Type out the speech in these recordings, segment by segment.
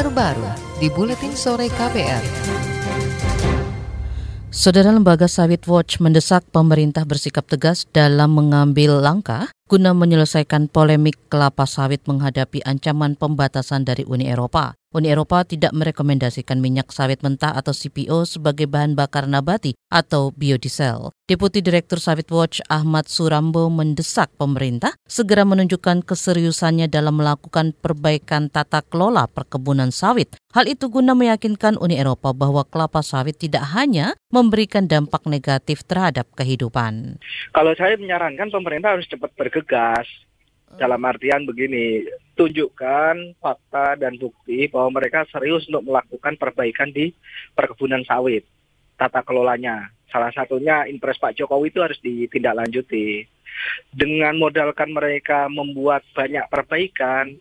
terbaru di Buletin Sore KPR. Saudara Lembaga Sawit Watch mendesak pemerintah bersikap tegas dalam mengambil langkah guna menyelesaikan polemik kelapa sawit menghadapi ancaman pembatasan dari Uni Eropa. Uni Eropa tidak merekomendasikan minyak sawit mentah atau CPO sebagai bahan bakar nabati atau biodiesel. Deputi Direktur Sawit Watch Ahmad Surambo mendesak pemerintah segera menunjukkan keseriusannya dalam melakukan perbaikan tata kelola perkebunan sawit. Hal itu guna meyakinkan Uni Eropa bahwa kelapa sawit tidak hanya memberikan dampak negatif terhadap kehidupan. Kalau saya menyarankan pemerintah harus cepat bergegas dalam artian begini, tunjukkan fakta dan bukti bahwa mereka serius untuk melakukan perbaikan di perkebunan sawit, tata kelolanya. Salah satunya impres Pak Jokowi itu harus ditindaklanjuti. Dengan modalkan mereka membuat banyak perbaikan,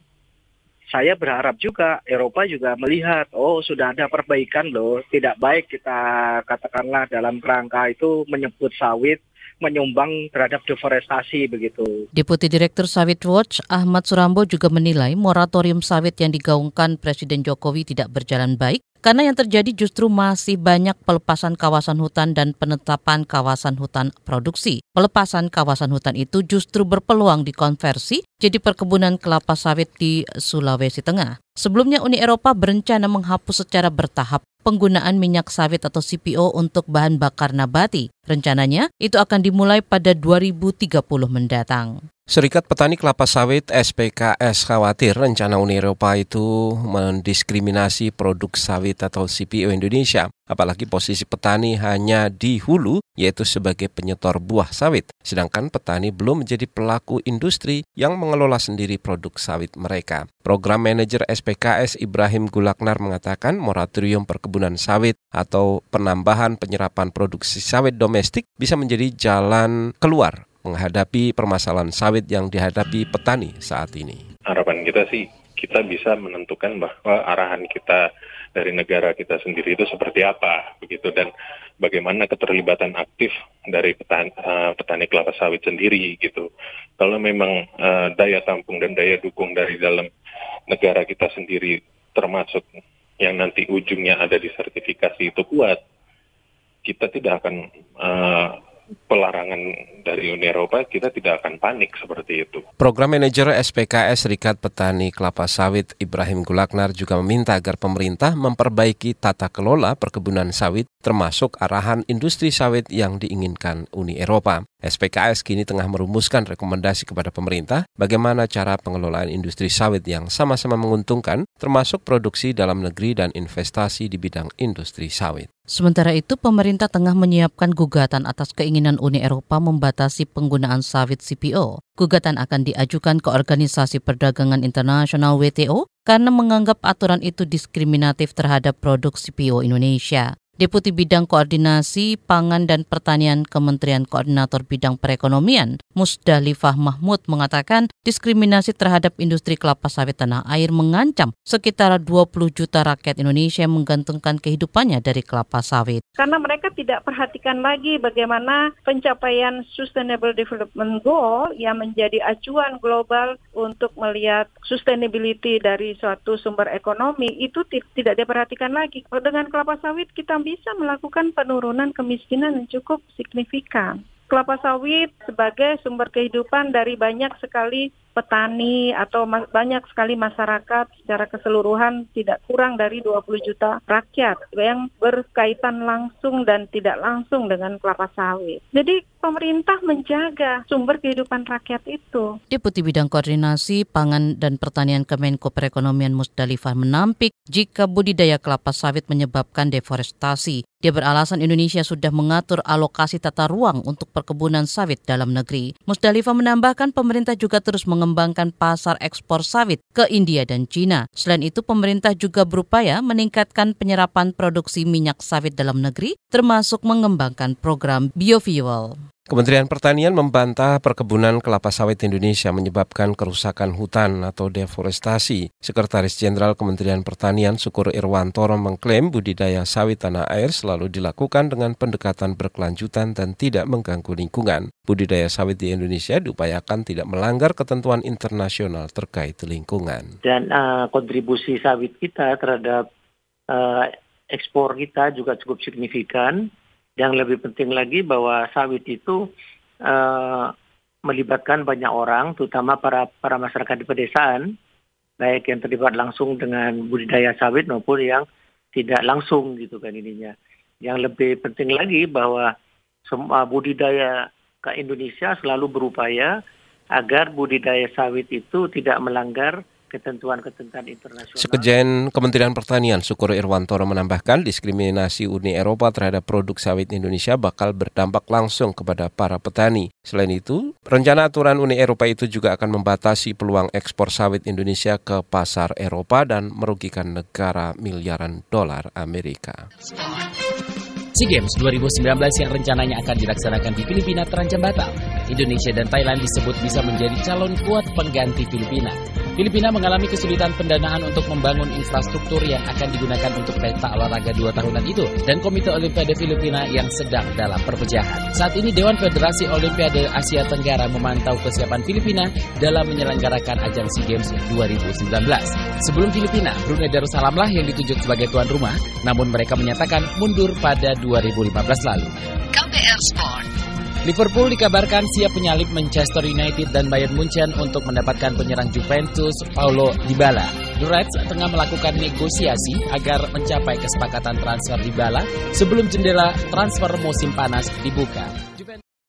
saya berharap juga Eropa juga melihat, oh sudah ada perbaikan loh. Tidak baik kita katakanlah dalam kerangka itu menyebut sawit menyumbang terhadap deforestasi begitu. Deputi Direktur Sawit Watch Ahmad Surambo juga menilai moratorium sawit yang digaungkan Presiden Jokowi tidak berjalan baik karena yang terjadi justru masih banyak pelepasan kawasan hutan dan penetapan kawasan hutan produksi. Pelepasan kawasan hutan itu justru berpeluang dikonversi jadi perkebunan kelapa sawit di Sulawesi Tengah. Sebelumnya Uni Eropa berencana menghapus secara bertahap penggunaan minyak sawit atau CPO untuk bahan bakar nabati. Rencananya itu akan dimulai pada 2030 mendatang. Serikat Petani Kelapa Sawit SPKS khawatir rencana Uni Eropa itu mendiskriminasi produk sawit atau CPO Indonesia, apalagi posisi petani hanya di hulu, yaitu sebagai penyetor buah sawit, sedangkan petani belum menjadi pelaku industri yang mengelola sendiri produk sawit mereka. Program Manajer SPKS Ibrahim Gulaknar mengatakan moratorium perkebunan sawit atau penambahan penyerapan produksi sawit domestik bisa menjadi jalan keluar menghadapi permasalahan sawit yang dihadapi petani saat ini? Harapan kita sih kita bisa menentukan bahwa arahan kita dari negara kita sendiri itu seperti apa begitu dan bagaimana keterlibatan aktif dari petani, uh, petani kelapa sawit sendiri gitu. Kalau memang uh, daya tampung dan daya dukung dari dalam negara kita sendiri termasuk yang nanti ujungnya ada di sertifikasi itu kuat, kita tidak akan uh, pelarangan dari Uni Eropa, kita tidak akan panik seperti itu. Program Manajer SPKS Serikat Petani Kelapa Sawit Ibrahim Gulaknar juga meminta agar pemerintah memperbaiki tata kelola perkebunan sawit termasuk arahan industri sawit yang diinginkan Uni Eropa. SPKS kini tengah merumuskan rekomendasi kepada pemerintah bagaimana cara pengelolaan industri sawit yang sama-sama menguntungkan termasuk produksi dalam negeri dan investasi di bidang industri sawit. Sementara itu, pemerintah tengah menyiapkan gugatan atas keinginan Uni Eropa membatasi penggunaan sawit CPO. Gugatan akan diajukan ke Organisasi Perdagangan Internasional WTO karena menganggap aturan itu diskriminatif terhadap produk CPO Indonesia. Deputi Bidang Koordinasi Pangan dan Pertanian Kementerian Koordinator Bidang Perekonomian, Musdalifah Mahmud mengatakan diskriminasi terhadap industri kelapa sawit tanah air mengancam sekitar 20 juta rakyat Indonesia yang menggantungkan kehidupannya dari kelapa sawit. Karena mereka tidak perhatikan lagi bagaimana pencapaian Sustainable Development Goal yang menjadi acuan global untuk melihat sustainability dari suatu sumber ekonomi itu tidak diperhatikan lagi. Dengan kelapa sawit kita bisa melakukan penurunan kemiskinan yang cukup signifikan. Kelapa sawit sebagai sumber kehidupan dari banyak sekali petani atau banyak sekali masyarakat secara keseluruhan tidak kurang dari 20 juta rakyat yang berkaitan langsung dan tidak langsung dengan kelapa sawit. Jadi pemerintah menjaga sumber kehidupan rakyat itu. Deputi Bidang Koordinasi Pangan dan Pertanian Kemenko Perekonomian Musdalifah menampik jika budidaya kelapa sawit menyebabkan deforestasi. Dia beralasan Indonesia sudah mengatur alokasi tata ruang untuk perkebunan sawit dalam negeri. Musdalifah menambahkan pemerintah juga terus meng mengembangkan pasar ekspor sawit ke India dan China. Selain itu, pemerintah juga berupaya meningkatkan penyerapan produksi minyak sawit dalam negeri, termasuk mengembangkan program biofuel. Kementerian Pertanian membantah perkebunan kelapa sawit Indonesia menyebabkan kerusakan hutan atau deforestasi. Sekretaris Jenderal Kementerian Pertanian Syukur Irwantoro mengklaim budidaya sawit tanah air selalu dilakukan dengan pendekatan berkelanjutan dan tidak mengganggu lingkungan. Budidaya sawit di Indonesia diupayakan tidak melanggar ketentuan internasional terkait lingkungan. Dan uh, kontribusi sawit kita terhadap uh, ekspor kita juga cukup signifikan yang lebih penting lagi bahwa sawit itu uh, melibatkan banyak orang, terutama para para masyarakat di pedesaan, baik yang terlibat langsung dengan budidaya sawit maupun yang tidak langsung gitu kan ininya. Yang lebih penting lagi bahwa semua budidaya ke Indonesia selalu berupaya agar budidaya sawit itu tidak melanggar ketentuan-ketentuan internasional. Sekjen Kementerian Pertanian Syukur Irwantoro menambahkan diskriminasi Uni Eropa terhadap produk sawit Indonesia bakal berdampak langsung kepada para petani. Selain itu, rencana aturan Uni Eropa itu juga akan membatasi peluang ekspor sawit Indonesia ke pasar Eropa dan merugikan negara miliaran dolar Amerika. SEA Games 2019 yang rencananya akan dilaksanakan di Filipina terancam batal. Indonesia dan Thailand disebut bisa menjadi calon kuat pengganti Filipina. Filipina mengalami kesulitan pendanaan untuk membangun infrastruktur yang akan digunakan untuk pesta olahraga dua tahunan itu dan Komite Olimpiade Filipina yang sedang dalam perpecahan. Saat ini Dewan Federasi Olimpiade Asia Tenggara memantau kesiapan Filipina dalam menyelenggarakan ajang SEA Games 2019. Sebelum Filipina, Brunei Darussalam lah yang ditunjuk sebagai tuan rumah, namun mereka menyatakan mundur pada 2015 lalu. KBR Sport Liverpool dikabarkan siap menyalip Manchester United dan Bayern Munchen untuk mendapatkan penyerang Juventus Paulo Dybala. The Reds tengah melakukan negosiasi agar mencapai kesepakatan transfer Dybala sebelum jendela transfer musim panas dibuka.